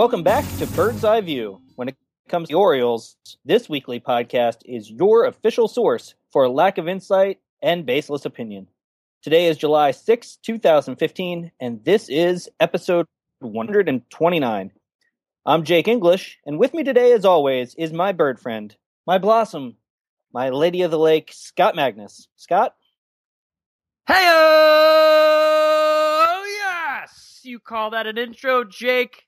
Welcome back to Bird's Eye View. When it comes to the Orioles, this weekly podcast is your official source for a lack of insight and baseless opinion. Today is July 6, 2015, and this is episode 129. I'm Jake English, and with me today, as always, is my bird friend, my blossom, my lady of the lake, Scott Magnus. Scott? Hey, yes! You call that an intro, Jake?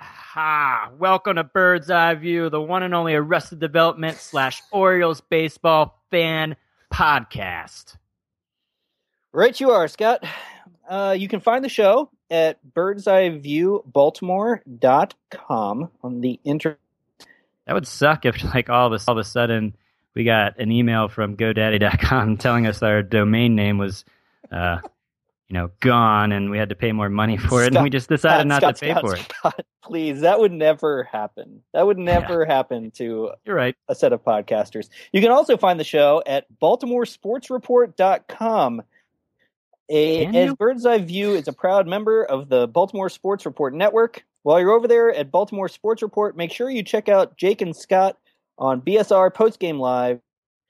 Ha! Welcome to Bird's Eye View, the one and only Arrested Development slash Orioles baseball fan podcast. Right, you are, Scott. Uh, you can find the show at birdseyeviewbaltimore.com on the internet. That would suck if, like, all of a, all of a sudden we got an email from GoDaddy.com telling us our domain name was, uh, you know, gone, and we had to pay more money for it, and we just decided not Scott, to pay Scott, for it. Scott, please, that would never happen. That would never happen to You're right. a set of podcasters. You can also find the show at baltimoresportsreport.com. A, Can as you? Bird's Eye View is a proud member of the Baltimore Sports Report Network. While you're over there at Baltimore Sports Report, make sure you check out Jake and Scott on BSR Postgame Live,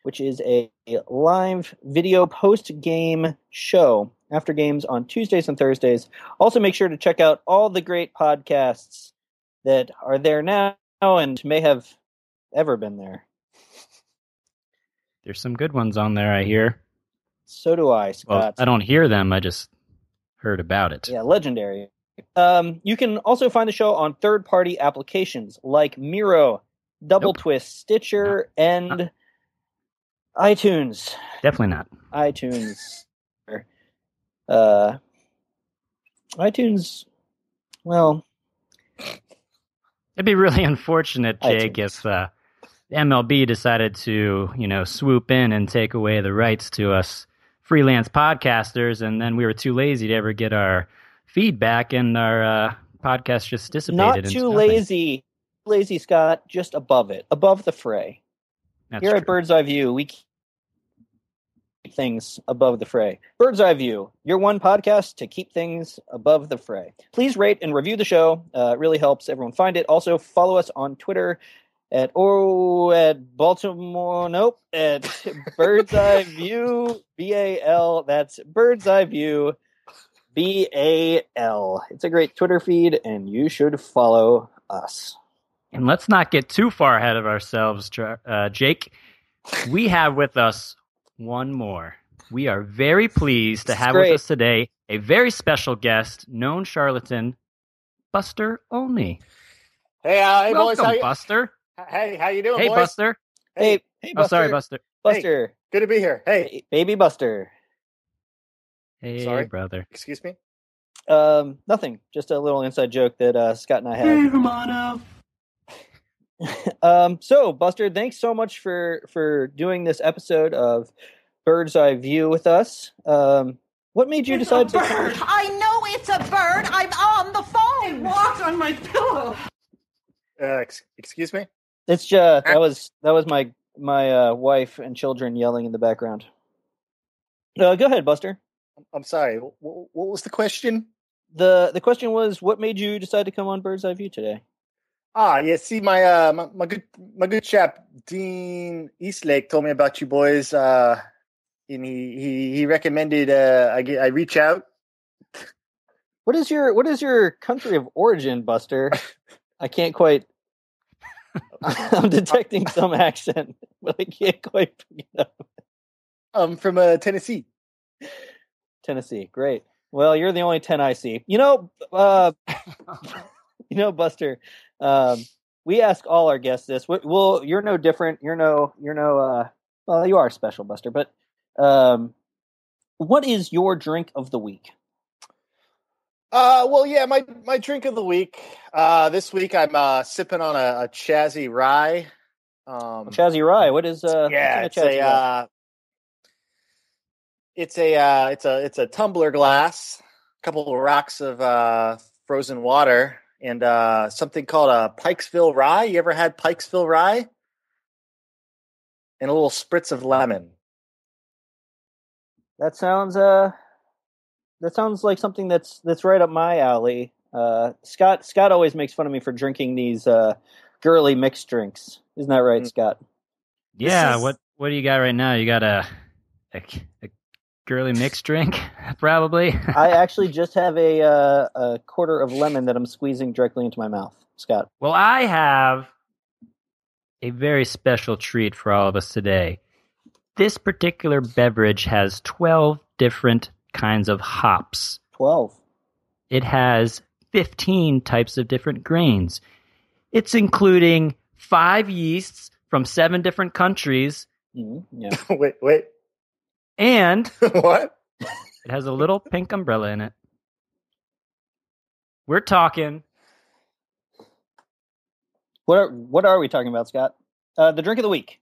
which is a live video post-game show after games on Tuesdays and Thursdays. Also, make sure to check out all the great podcasts that are there now and may have ever been there. There's some good ones on there, I hear. So do I, Well, I don't hear them, I just heard about it. Yeah, legendary. Um, you can also find the show on third party applications like Miro, Double Nope. Twist, Stitcher, and iTunes. Definitely not. iTunes. Uh, iTunes, well, It'd be really unfortunate, Jake, iTunes. if uh, MLB decided to, you know, swoop in and take away the rights to us freelance podcasters, and then we were too lazy to ever get our feedback, and our uh, podcast just dissipated. not too nothing. lazy. Lazy Scott, just above it, above the fray. That's Here true. at Bird's Eye View, we keep things above the fray. Bird's Eye View, your one podcast to keep things above the fray. Please rate and review the show. Uh, it really helps everyone find it. Also, follow us on Twitter at oh at Baltimore. Nope, at Bird's Eye View B A L. That's Bird's Eye View B A L. It's a great Twitter feed, and you should follow us. And let's not get too far ahead of ourselves, uh, Jake. We have with us one more. We are very pleased to have with us today a very special guest, known charlatan, Buster Olney. Hey, uh, hey, boys. Welcome, How Buster. hey, how you doing, Hey, boys? Buster. Hey, hey, Oh, sorry, Buster. Buster. Good to be here. Hey, Hey, baby Buster. Hey, Sorry? brother. excuse me. Um, nothing. Just a little inside joke that uh, Scott and I had. Hey, Romano. um, so Buster, thanks so much for for doing this episode of Bird's Eye View with us. Um, what made you decide to? I know it's a bird. I'm on the phone. It Walked on my pillow. Uh, ex- excuse me. It's just that was that was my my uh, wife and children yelling in the background. Uh, go ahead, Buster. I'm sorry. What, what was the question? the The question was, what made you decide to come on Bird's Eye View today? Ah, yeah. See, my uh, my, my good my good chap Dean Eastlake told me about you boys. Uh, and he he he recommended uh, I get I reach out. What is your What is your country of origin, Buster? I can't quite. I'm detecting some accent, but I can't quite pick it up. Um, from uh, Tennessee. Tennessee, great. Well, you're the only ten I see. You know, uh, you know, Buster. Um, we ask all our guests this. We- Well, you're no different. You're no. You're no. Uh, well, you are special, Buster. But um, what is your drink of the week? Uh, well, yeah, my my drink of the week. Uh, this week I'm uh sipping on a, a Chazzy Rye. Um, Chazzy Rye. What is uh? yeah, it's a uh, it's a uh, it's a it's a tumbler glass, a couple of rocks of uh, frozen water, and uh, something called a Pikesville Rye. You ever had Pikesville Rye? And a little spritz of lemon. That sounds uh that sounds like something that's that's right up my alley. Uh Scott Scott always makes fun of me for drinking these uh girly mixed drinks. Isn't that right, Mm. Scott? Yeah, is- what what do you got right now? You got a a, a girly mixed drink, probably. I actually just have a uh, a quarter of lemon that I'm squeezing directly into my mouth. Scott. well, I have a very special treat for all of us today. This particular beverage has 12 different kinds of hops. 12. It has 15 types of different grains. It's including five yeasts from seven different countries, Mhm, Yeah. wait, wait, and what? it has a little pink umbrella in it. We're talking What are what are we talking about, Scott? Uh the drink of the week.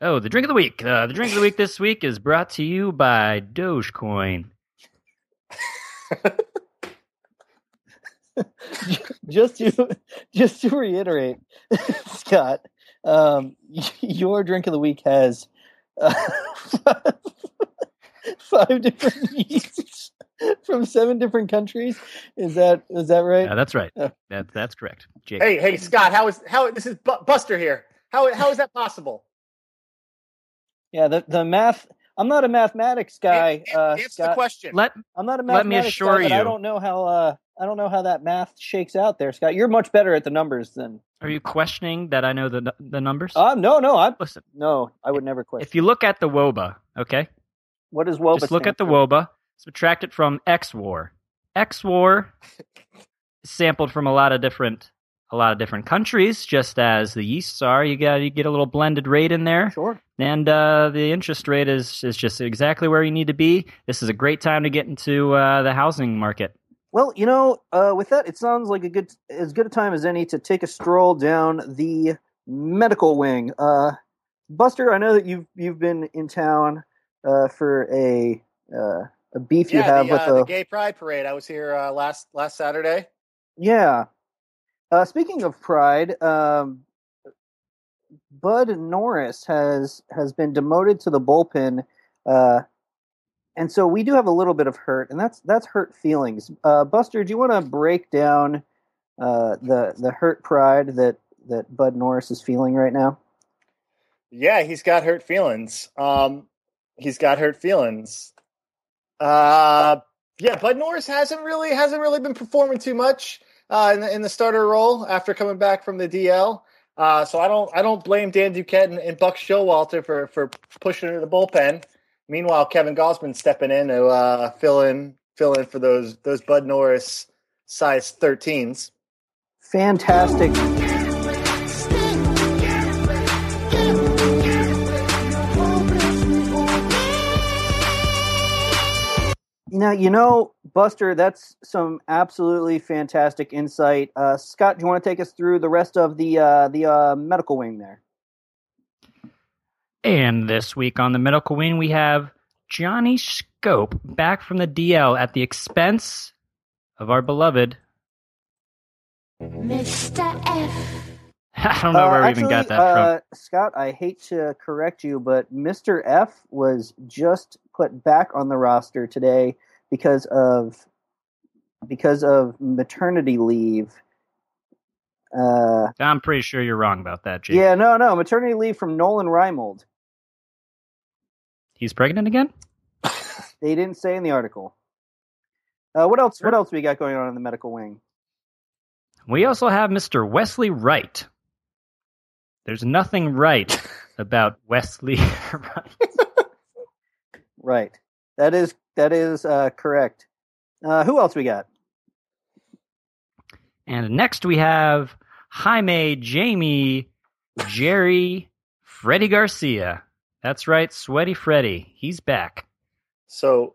Oh, the drink of the week. Uh, the drink of the week this week is brought to you by Dogecoin. just to just to reiterate, Scott, um, your drink of the week has uh, five different yeasts from seven different countries. Is that is that right? Yeah, that's right. Uh. That, that's correct. Jake. Hey, hey, Scott, how is how this is Buster here? How how is that possible? Yeah, the the math. I'm not a mathematics guy, An- an- uh, answer the question. Let I'm not a mathematics Let me assure guy, but I don't know how. Uh, I don't know how that math shakes out there, Scott. You're much better at the numbers than. are you questioning that I know the the numbers? Uh, no, no, I Listen, no, I would never question. if you look at the WOBA, okay, what does WOBA just look at the for? WOBA, subtract it from X War. X War sampled from a lot of different a lot of different countries, just as the yeasts are. You got you get a little blended rate in there. Sure. and uh, the interest rate is is just exactly where you need to be. This is a great time to get into uh, the housing market. Well, you know, uh, with that, it sounds like a good as good a time as any to take a stroll down the medical wing. Uh, Buster, I know that you've you've been in town uh, for a uh, a beef you have the, with uh, a the Gay Pride Parade. I was here uh, last last Saturday. yeah. Uh, speaking of pride, um, Bud Norris has has been demoted to the bullpen, uh, and so we do have a little bit of hurt, and that's that's hurt feelings. Uh, Buster, do you want to break down uh, the the hurt pride that that Bud Norris is feeling right now? Yeah, he's got hurt feelings. Um, he's got hurt feelings. Uh, yeah, Bud Norris hasn't really hasn't really been performing too much uh, in the in the starter role after coming back from the DL. Uh, so I don't I don't blame Dan Duquette and, and Buck Showalter for for pushing into the bullpen. Meanwhile, Kevin Gausman stepping in to uh, fill in fill in for those those Bud Norris size 13s. Fantastic. Now you know, Buster. That's some absolutely fantastic insight. Uh, Scott, do you want to take us through the rest of the uh, the uh, medical wing there? And this week on the medical wing, we have Johnny Schoop back from the DL at the expense of our beloved. Mr. F. I don't know where Uh, we even got actually, that from. uh, Scott, I hate to correct you, but Mr. F was just put back on the roster today because of because of maternity leave. Uh, I'm pretty sure you're wrong about that, Jake. yeah, no, no, maternity leave from Nolan Reimold. He's pregnant again? They didn't say in the article. Uh, what else? What else we got going on in the medical wing? We also have Mr. Wesley Wright. There's nothing right about Wesley Wright. Right. That is that is uh, correct. Uh, who else we got? And next we have Jaime, Jamie, Jerry, Freddie Garcia. That's right, Sweaty Freddy. He's back. So,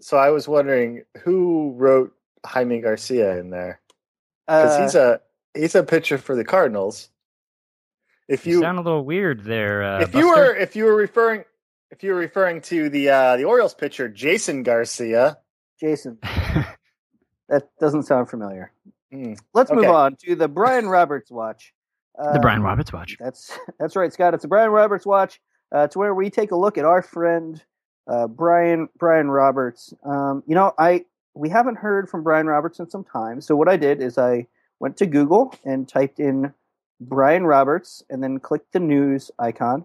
so I was wondering who wrote Jaime Garcia in there because Uh, he's a he's a pitcher for the Cardinals. If You you sound a little weird there. Uh, if you Buster. were if you were referring if you're referring to the uh, the Orioles pitcher Jason Garcia, Jason. That doesn't sound familiar. Hmm, Let's move on to the Brian Roberts watch. Uh, the Brian Roberts watch. That's that's right, Scott. It's the Brian Roberts watch. Uh, it's where we take a look at our friend uh, Brian Brian Roberts. Um, you know, I we haven't heard from Brian Roberts in some time. So what I did is I went to Google and typed in Brian Roberts and then clicked the news icon.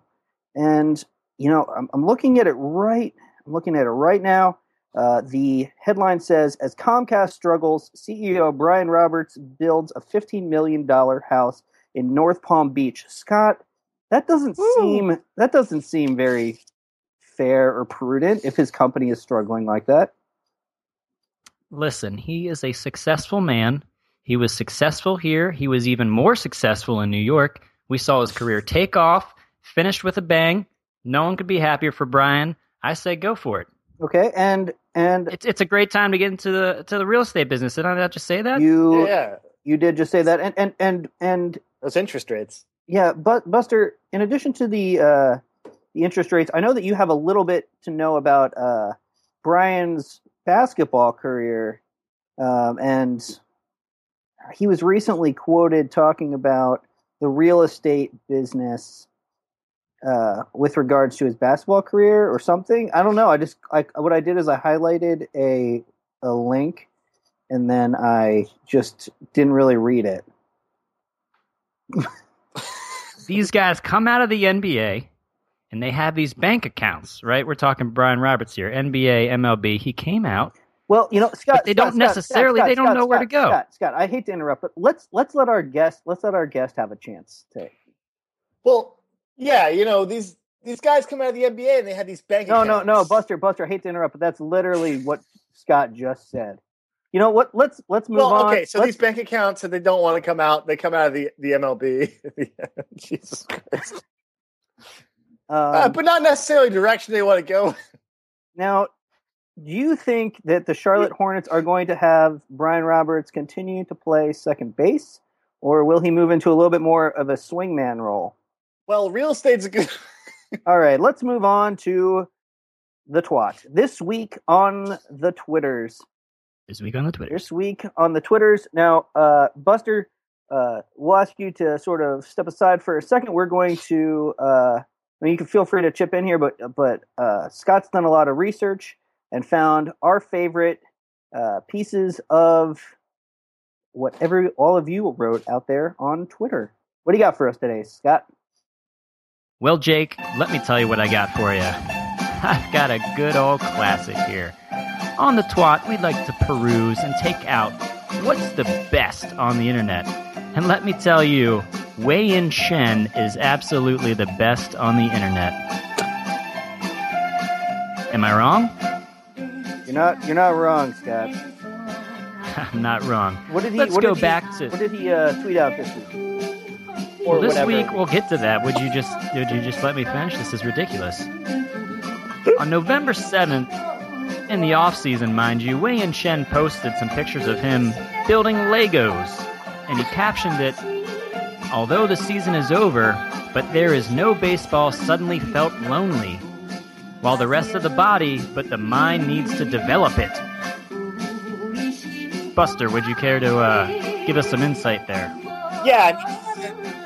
And you know, I'm, I'm looking at it right. I'm looking at it right now. Uh, the headline says, "As Comcast struggles, CEO Brian Roberts builds a 15 million dollar house in North Palm Beach." Scott, that doesn't seem that doesn't seem very fair or prudent if his company is struggling like that. Listen, he is a successful man. He was successful here. He was even more successful in New York. We saw his career take off, finished with a bang. No one could be happier for Brian. I say go for it. Okay, and and It's it's a great time to get into the to the real estate business. Did I not just say that? you yeah, you did just say that, and and and and those interest rates. Yeah, but Buster, in addition to the uh, the interest rates, I know that you have a little bit to know about uh, Brian's basketball career, um, and he was recently quoted talking about the real estate business uh, with regards to his basketball career or something. I don't know. I just I, what I did is I highlighted a a link, and then I just didn't really read it. These guys come out of the NBA and they have these bank accounts, right? We're talking Brian Roberts here, NBA, MLB. He came out. Well, you know, Scott. But they Scott, don't Scott, necessarily- Scott, they don't Scott, know where to go. Scott, Scott, I hate to interrupt, but let's let's let our guest let's let our guest have a chance to. Well, yeah, you know these these guys come out of the NBA and they had these bank. Accounts. No, no, no. Buster, Buster. I hate to interrupt, but that's literally what Scott just said. You know what? Let's let's move Well, on. okay, so Let's- these bank accounts that they don't want to come out, they come out of the the MLB. Jesus Christ! um, Uh, but not necessarily direction they want to go. now, do you think that the Charlotte Hornets are going to have Brian Roberts continue to play second base, or will he move into a little bit more of a swingman role? Well, real estate's a good. All right, let's move on to the twat. This week on the Twitters. This week on the Twitters. This week on the Twitters. Now, uh, Buster, uh, we'll ask you to sort of step aside for a second. We're going to. Uh, I mean, you can feel free to chip in here, but but uh, Scott's done a lot of research and found our favorite uh, pieces of whatever all of you wrote out there on Twitter. What do you got for us today, Scott? Well, Jake, let me tell you what I got for you. I've got a good old classic here. On the twat, we'd like to peruse and take out what's the best on the internet. And let me tell you, Wei Yin Chen is absolutely the best on the internet. Am I wrong? You're not. You're not wrong, Scott. I'm not wrong. What did he? Let's what go he- back to- What did he uh, tweet out this week? Or Well, this whatever. week we'll get to that. Would you just would you just let me finish? This is ridiculous. On November seventh, in the off season, mind you, Wei and Shen posted some pictures of him building Legos, and he captioned it, "Although the season is over, but there is no baseball suddenly felt lonely, while the rest of the body, but the mind needs to develop it." Buster, would you care to uh, give us some insight there? Yeah, I mean,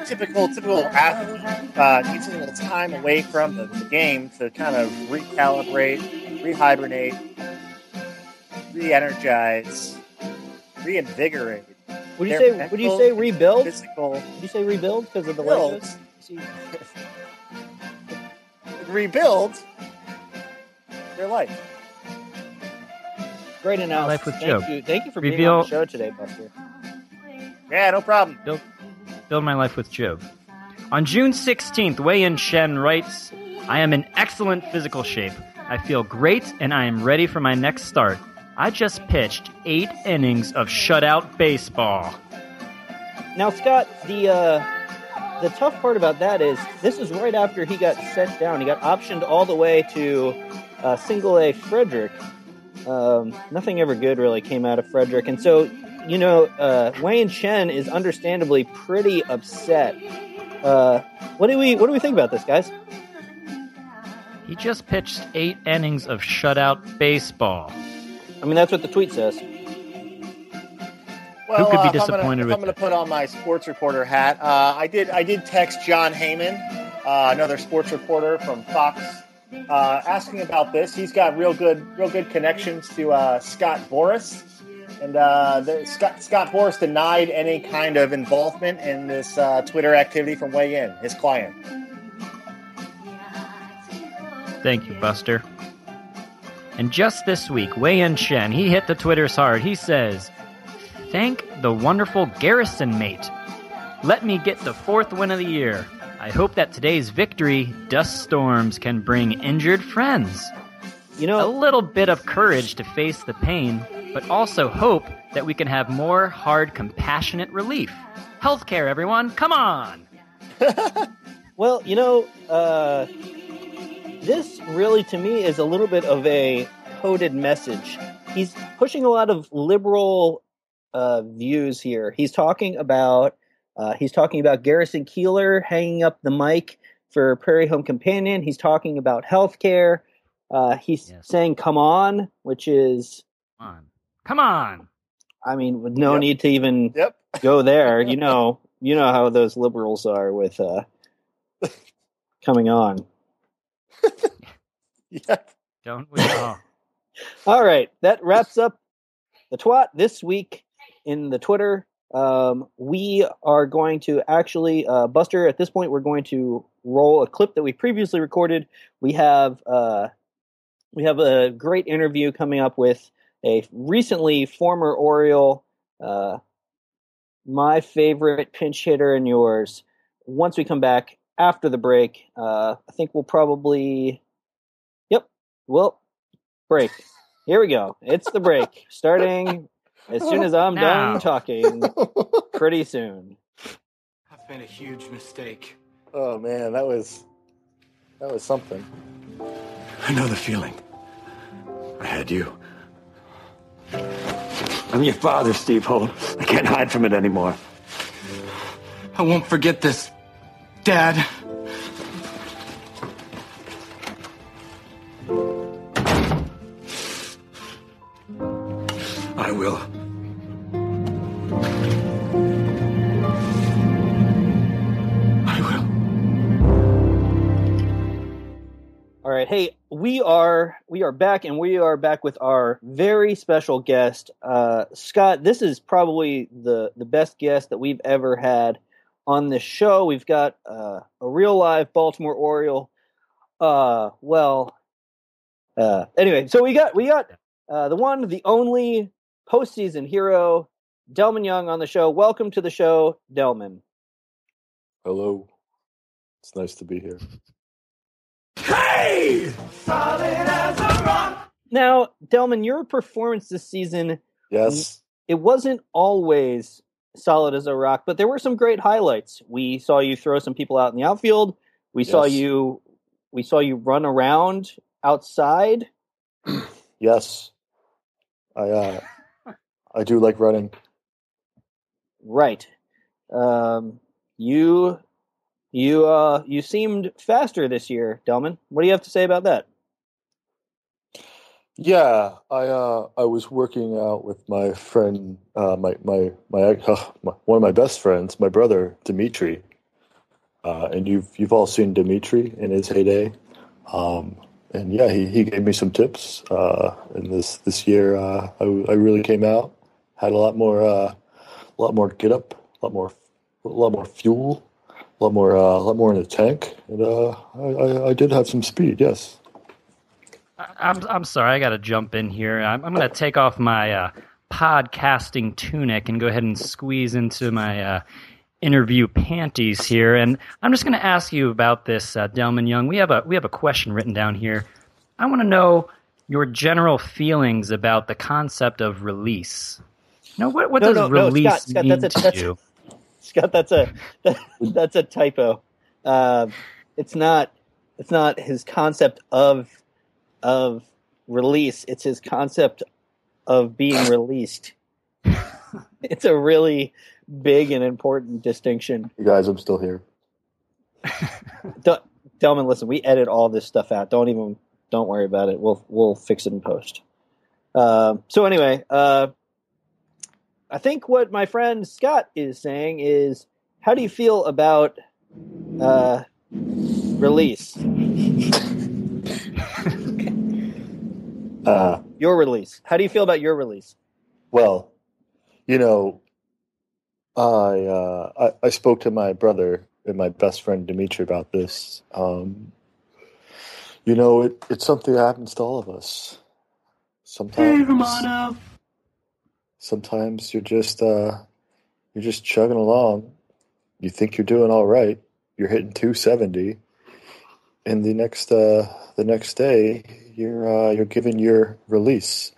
typical typical athlete uh, needs a little time away from the, the game to kind of recalibrate, rehibernate, re-energize, reinvigorate. Would you their say? Would you say rebuild? Physical Would you say rebuild because of the Rebuild? Rebuild their life. Great analysis. Life with Thank Joe. you. Thank you for being Reveal- on the show today, Buster. Yeah, no problem. Build, build my life with Job. On June 16th, Wei Yin Chen writes, I am in excellent physical shape. I feel great and I am ready for my next start. I just pitched eight innings of shutout baseball. Now, Scott, the uh, the tough part about that is this is right after he got sent down. He got optioned all the way to uh, Single A Frederick. Um, nothing ever good really came out of Frederick, and so you know uh, Wayne Chen is understandably pretty upset. Uh, what do we what do we think about this, guys? He just pitched eight innings of shutout baseball. I mean, that's what the tweet says. Well, could be uh, if I'm gonna- disappointed with I'm going to put on my sports reporter hat. Uh, I did. I did text Jon Heyman, uh, another sports reporter from Fox, uh, asking about this. He's got real good, real good connections to uh, Scott Boras, and uh, the, Scott Scott Boras denied any kind of involvement in this uh, Twitter activity from Way In, his client. Thank you, Buster. And just this week, Wei Yin Chen, he hit the Twitters hard. He says, Thank the wonderful Garrison mate. Let me get the fourth win of the year. I hope that today's victory, dust storms, can bring injured friends. You know, A little bit of courage to face the pain, but also hope that we can have more hard, compassionate relief. Healthcare, everyone, come on! Well, you know, uh, this really to me is a little bit of a coded message. He's pushing a lot of liberal uh, views here. He's talking about uh, he's talking about Garrison Keillor hanging up the mic for Prairie Home Companion. He's talking about healthcare. Uh, he's Yes. saying "come on," which is, Come on. Come on! I mean, with no Yep. need to even Yep. go there. You know, you know how those liberals are with uh, coming on. Yeah. Don't we all? All right, that wraps up the twat this week in the Twitter. Um, we are going to actually, uh, Buster. At this point, we're going to roll a clip that we previously recorded. We have uh, we have a great interview coming up with a recently former Oriole, uh, my favorite pinch hitter and yours. Once we come back after the break, uh, I think we'll probably, yep, well, break. Here we go. It's the break. Starting as soon as I'm Now. done talking, pretty soon. I've made a huge mistake. oh man, that was that was something. I know the feeling. I had you. I'm your father, Steve Holt. I can't hide from it anymore. I won't forget this, Dad. I will. We are we are back, and we are back with our very special guest, uh, Scott. This is probably the the best guest that we've ever had on this show. We've got uh, a real live Baltimore Oriole. Uh, well, uh, anyway, so we got we got uh, the one, the only postseason hero, Delmon Young, on the show. Welcome to the show, Delmon. Hello. It's nice to be here. Hey! Solid as a rock. Now, Delmon, your performance this season Yes. it wasn't always solid as a rock, but there were some great highlights. We saw you throw some people out in the outfield. We saw you we saw you run around outside. Yes. I uh I do like running. Right. Um you you uh you seemed faster this year, Delmon. What do you have to say about that? Yeah, I uh I was working out with my friend uh my my my, uh, my one of my best friends, my brother Dmitri. Uh and you've you've all seen Dmitri in his heyday. Um and yeah, he, he gave me some tips. Uh and this this year uh I I really came out, had a lot more uh a lot more get up, a lot more a lot more fuel, a lot more uh, a lot more in the tank, and uh I, I I did have some speed, yes. I'm I'm sorry, I got to jump in here. I'm, I'm going to take off my uh, podcasting tunic and go ahead and squeeze into my uh, interview panties here, and I'm just going to ask you about this, uh, Delmon Young. We have a we have a question written down here. I want to know your general feelings about the concept of release. No, what what No, does no, no, release Scott, Scott, mean that's a- to that's- you? Scott, that's a that's a typo. Uh, it's not it's not his concept of of release. It's his concept of being released. it's a really big and important distinction. You guys, I'm still here. Del- Delmon, listen, we edit all this stuff out. Don't even don't worry about it. We'll we'll fix it in post. Uh, so anyway, uh, I think what my friend Scott is saying is, how do you feel about uh, release? Uh, Your release. How do you feel about your release? well, you know, I, uh, I I spoke to my brother and my best friend Dmitri about this. Um, you know, it, it's something that happens to all of us. Sometimes, sometimes you're just uh, you're just chugging along. You think you're doing all right. You're hitting 270, and the next uh, the next day you're uh, you're given your release.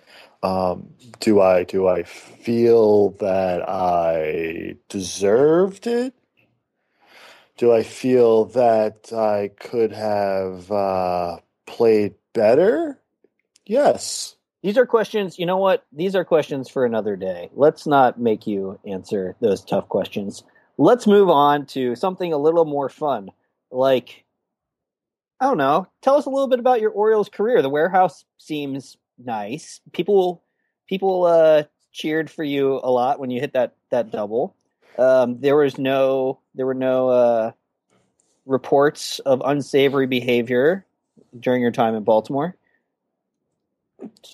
Um, do I do I feel that I deserved it? Do I feel that I could have uh, played better? Yes. These are questions. You know what? These are questions for another day. Let's not make you answer those tough questions. Let's move on to something a little more fun. Like, I don't know. Tell us a little bit about your Orioles career. The warehouse seems nice. People, people uh, cheered for you a lot when you hit that that double. Um, there was no, there were no uh, reports of unsavory behavior during your time in Baltimore.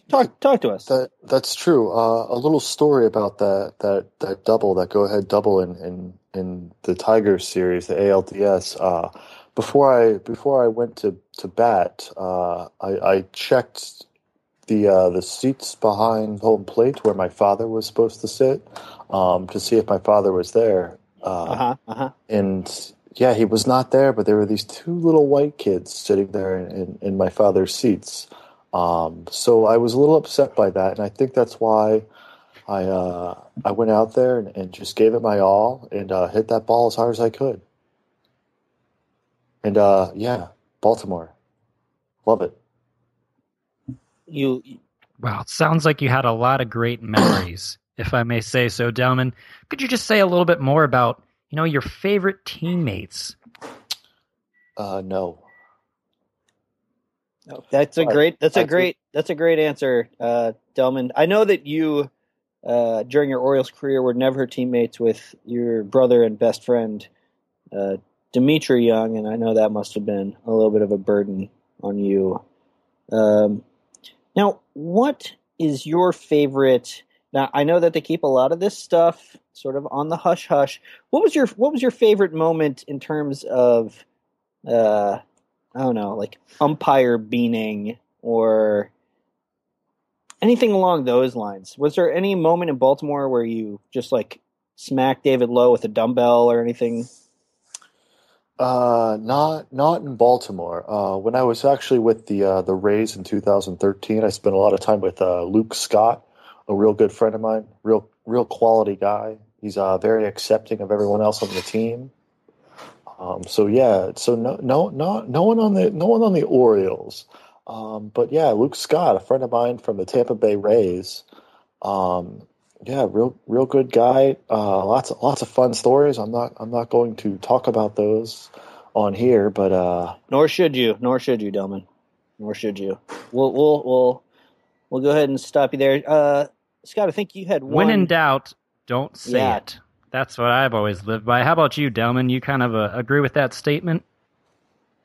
Talk, talk to us. That that's true. Uh, a little story about that that that double, that go ahead double in in in the Tiger series, the ALDS. Uh, before I before I went to to bat, uh, I, I checked the uh, the seats behind home plate where my father was supposed to sit um, to see if my father was there. Uh, Uh huh. Uh huh. and yeah, he was not there, but there were these two little white kids sitting there in, in, in my father's seats. Um, so I was a little upset by that, and I think that's why I uh, I went out there and, and just gave it my all and uh, hit that ball as hard as I could. And uh, yeah, Baltimore, love it. You Wow, it sounds like you had a lot of great memories, if I may say so, Delmon. Could you just say a little bit more about, you know, your favorite teammates? Uh, no, Oh, that's a great. That's a That's a- great. That's a great answer, uh, Delmon. I know that you, uh, during your Orioles career, were never teammates with your brother and best friend, uh, Dmitri Young, and I know that must have been a little bit of a burden on you. Um, now, what is your favorite? Now, I know that they keep a lot of this stuff sort of on the hush hush. What was your What was your favorite moment in terms of? Uh, I don't know, like umpire beaning or anything along those lines. Was there any moment in Baltimore where you just like smacked David Lowe with a dumbbell or anything? Uh, not not in Baltimore. Uh, when I was actually with the uh, the Rays in 2013, I spent a lot of time with uh, Luke Scott, a real good friend of mine, real real quality guy. He's uh, very accepting of everyone else on the team. Um, so yeah, so no no no no one on the no one on the Orioles. Um, but yeah, Luke Scott, a friend of mine from the Tampa Bay Rays. Um, yeah, real real good guy. Uh, lots of lots of fun stories. I'm not I'm not going to talk about those on here, but uh, Nor should you. Nor should you, Delmon. Nor should you. We'll we'll we'll we'll go ahead and stop you there. Uh, Scott, I think you had one. When in doubt, don't say Yeah. it. That's what I've always lived by. How about you, Delmon? You kind of uh, agree with that statement?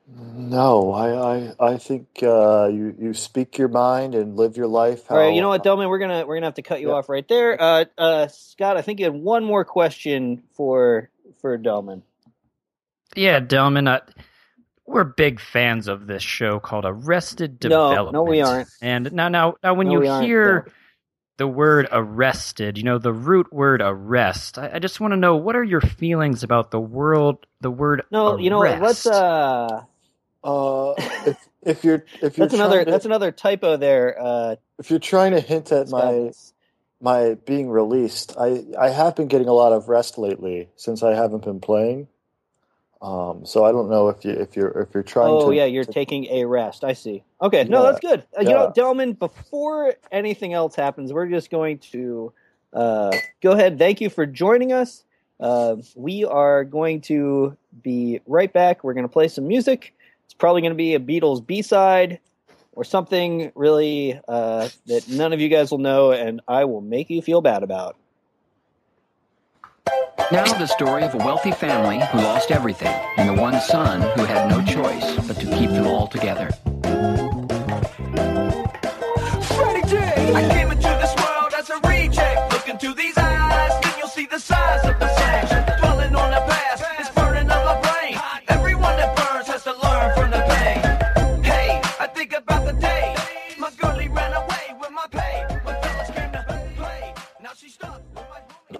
no, I I, I think uh, you you speak your mind and live your life. All right, you know what, Delmon, we're gonna we're gonna have to cut you Yeah. off right there. Uh, uh, Scott, I think you had one more question for for Delmon. Yeah, Delmon. Uh, we're big fans of this show called Arrested No, Development. no, no we aren't. And now, now, now, when No, you we aren't, hear no. The word arrested, you know the root word arrest. I, I just want to know what are your feelings about the world, the word. No, you know what? Let's uh Uh, if, if you're if you're that's another to- that's another typo there. Uh if you're trying to hint at my my being released, I I have been getting a lot of rest lately since I haven't been playing. Um, so I don't know if you if you're if you're trying Oh to. yeah, you're to- taking a rest. I see. Okay, no, that's good. Uh, You know, Delmon. Before anything else happens, we're just going to uh, go ahead. Thank you for joining us. Uh, we are going to be right back. We're going to play some music. It's probably going to be a Beatles B side or something really uh, that none of you guys will know, and I will make you feel bad about. Now the story of a wealthy family who lost everything, and the one son who had no choice but to keep them all together. Freddie J. I came into this world as a reject. Look into these eyes, you'll see the size of the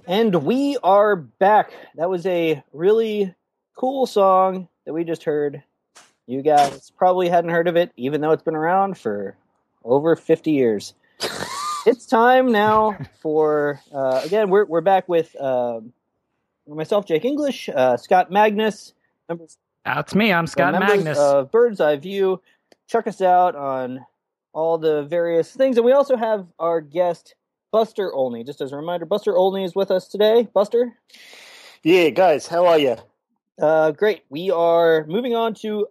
And we are back. That was a really cool song that we just heard. You guys probably hadn't heard of it, even though it's been around for over 50 years. it's time now for, uh, again, we're, we're back with um, myself, Jake English, uh, Scott Magnus, members, That's me. I'm Scott Magnus. of Bird's Eye View. Check us out on all the various things. And we also have our guest, Buster Olney. Just as a reminder, Buster Olney is with us today. Buster? Yeah, guys, how are you? Uh, great. We are moving on to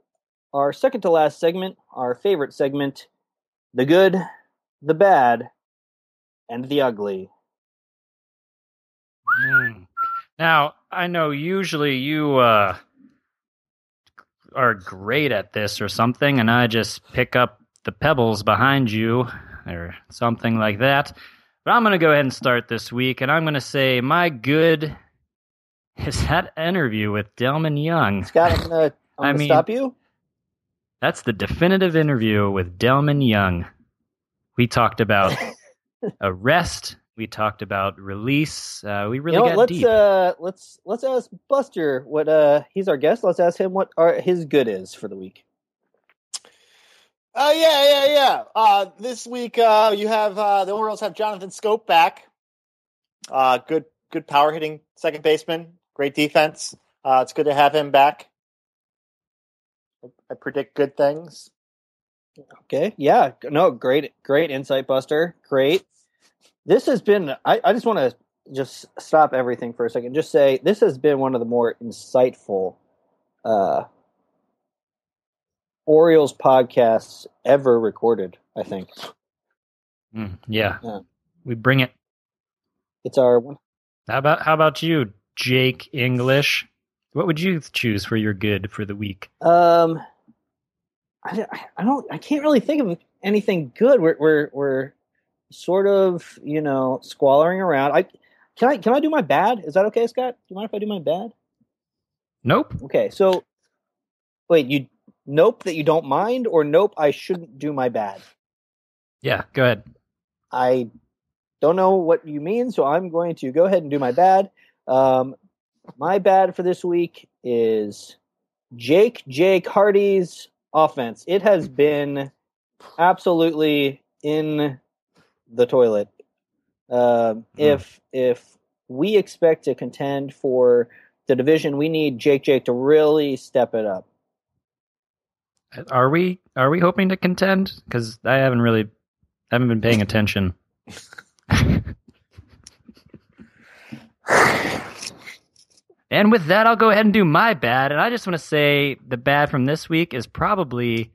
our second to last segment, our favorite segment the good, the bad, and the ugly. Hmm. Now, I know usually you uh, are great at this or something, and I just pick up the pebbles behind you or something like that. But I'm going to go ahead and start this week, and I'm going to say my good is that interview with Delmon Young. Scott, I'm gonna, I'm I gonna mean- stop you. That's the definitive interview with Delmon Young. We talked about arrest. We talked about release. Uh, we really you know, got let's deep. uh, let's let's ask Buster what uh he's our guest. Let's ask him what our, his good is for the week. Uh, yeah, yeah, yeah. Uh, this week, uh, you have uh, the Orioles have Jonathan Schoop back. Uh, good, good power hitting second baseman. Great defense. Uh, it's good to have him back. I predict good things. Okay, yeah, no, great, great insight, Buster. Great. This has been. I, I just want to just stop everything for a second. Just say this has been one of the more insightful uh, Orioles podcasts ever recorded. I think Mm, yeah. Yeah. we bring it. it's our one. How about how about you, Jake English? What would you choose for your good for the week? Um, I, I don't. I can't really think of anything good. We're we're we're sort of you know squalling around. I can I can I do my bad? Is that okay, Scott? Do you mind if I do my bad? Nope. Okay, so wait, you nope that you don't mind, or nope I shouldn't do my bad. Yeah, go ahead. I don't know what you mean, so I'm going to go ahead and do my bad. Um, my bad for this week is Jake Jake Hardy's offense. It has been absolutely in the toilet. Um If if we expect to contend for the division, we need Jake Jake to really step it up. Are we are we hoping to contend? Because I haven't really haven't been paying attention. and with that, I'll go ahead and do my bad. And I just want to say the bad from this week is probably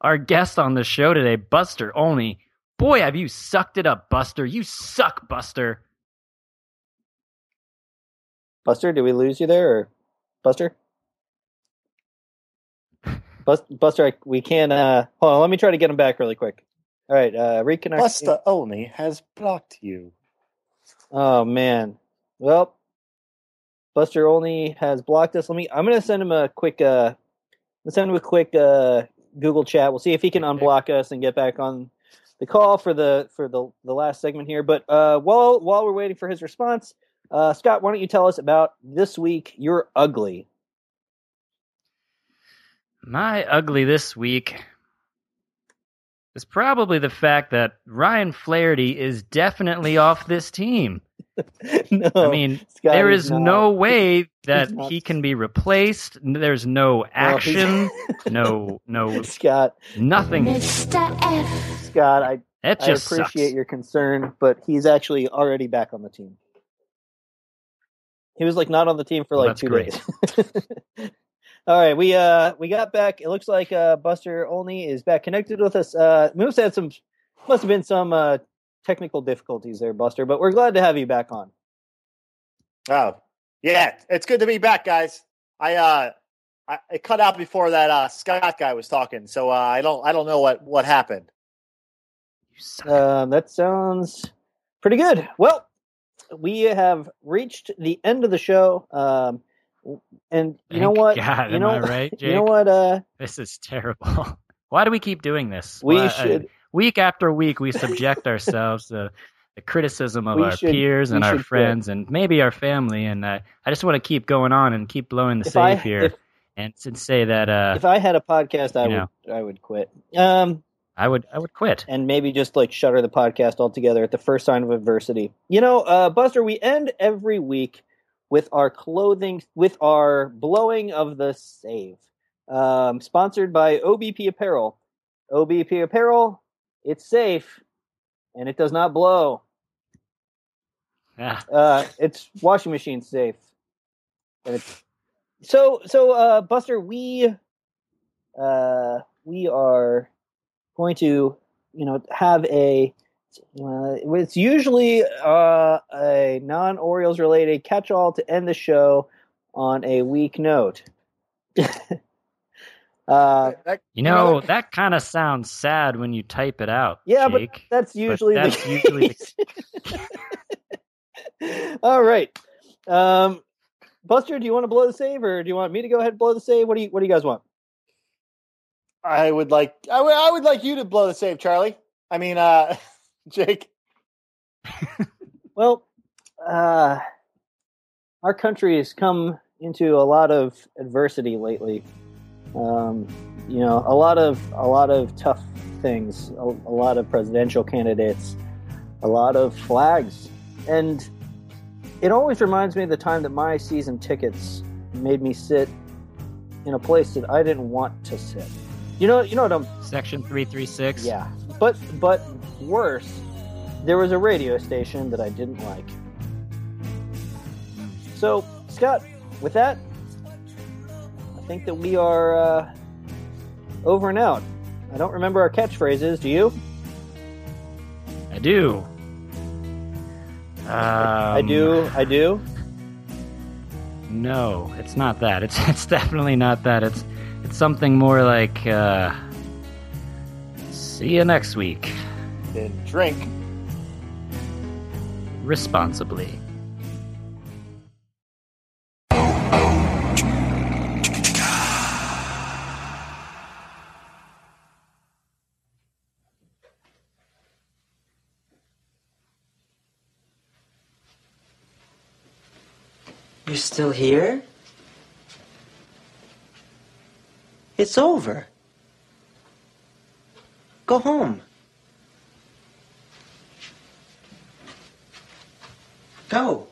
our guest on the show today, Buster Olney. Boy, have you sucked it up, Buster. You suck, Buster. Buster, did we lose you there, or Buster? Bus- Buster, we can't. Uh, hold on, let me try to get him back really quick. All right, uh, reconnect. Buster Olney has blocked you. Oh man. Well, Buster Olney has blocked us. Let me. I'm gonna send him a quick uh, let's send him a quick uh, Google chat. We'll see if he can unblock us and get back on the call for the for the the last segment here. But uh, while while we're waiting for his response, uh, Scott, why don't you tell us about this week? You're ugly. My ugly this week is probably the fact that Ryan Flaherty is definitely off this team. no, I mean, Scott there is is not. no way that he can be replaced. There's no action, no, no, Scott. nothing. Mr. F. Scott, I That I appreciate sucks. your concern, but he's actually already back on the team. He was like not on the team for Well, like that's two great. days. All right, we uh we got back. It looks like uh Buster Olney is back connected with us. Uh Moose had some must have been some uh technical difficulties there, Buster, but we're glad to have you back on. Oh, yeah, it's good to be back, guys. I uh, I it cut out before that uh Scott guy was talking, so uh, I don't I don't know what what happened. You. Um, that sounds pretty good. Well, we have reached the end of the show. Um, and you know what? God, you am know, I right, Jake? You know what? Uh, This is terrible. Why do we keep doing this? we Why- uh, should. week after week we subject ourselves to the criticism of We our should- peers and our should quit. friends and maybe our family and uh, i just want to keep going on and keep blowing the If I here if, and to say that uh, if I had a podcast, I would know. I would quit. Um, i would i would quit and maybe just like shutter the podcast altogether at the first sign of adversity. You know, uh, Buster, we end every week with our clothing, with our blowing of the save, um, sponsored by OBP Apparel. OBP Apparel, it's safe and it does not blow. Ah, Uh, it's washing machine safe. And it's so so uh Buster, we uh we are going to, you know, have a uh, it's usually uh, a non-Orioles related catch-all to end the show on a weak note. uh, That- you know that kind of sounds sad when you type it out yeah, Jake. but that's usually that's the usually case. All right, um, Buster, do you want to blow the save, or do you want me to go ahead and blow the save? What do you What do you guys want? I would like I would I would like you to blow the save, Charlie. I mean, uh, Jake. Well, uh, our country has come into a lot of adversity lately. Um, you know, a lot of a lot of tough things, a, a lot of presidential candidates, a lot of flags, and it always reminds me of the time that my season tickets made me sit in a place that I didn't want to sit. You know, you know what I'm section 336 yeah, but but worse, there was a radio station that I didn't like. So, Scott, with that, I think that we are uh, over and out. I don't remember our catchphrases. Do you? i do I Um, do. I do. No, it's not that. It's it's definitely not that. It's it's something more like uh see you next week Then drink. responsibly. You're still here? It's over. Go home. Go.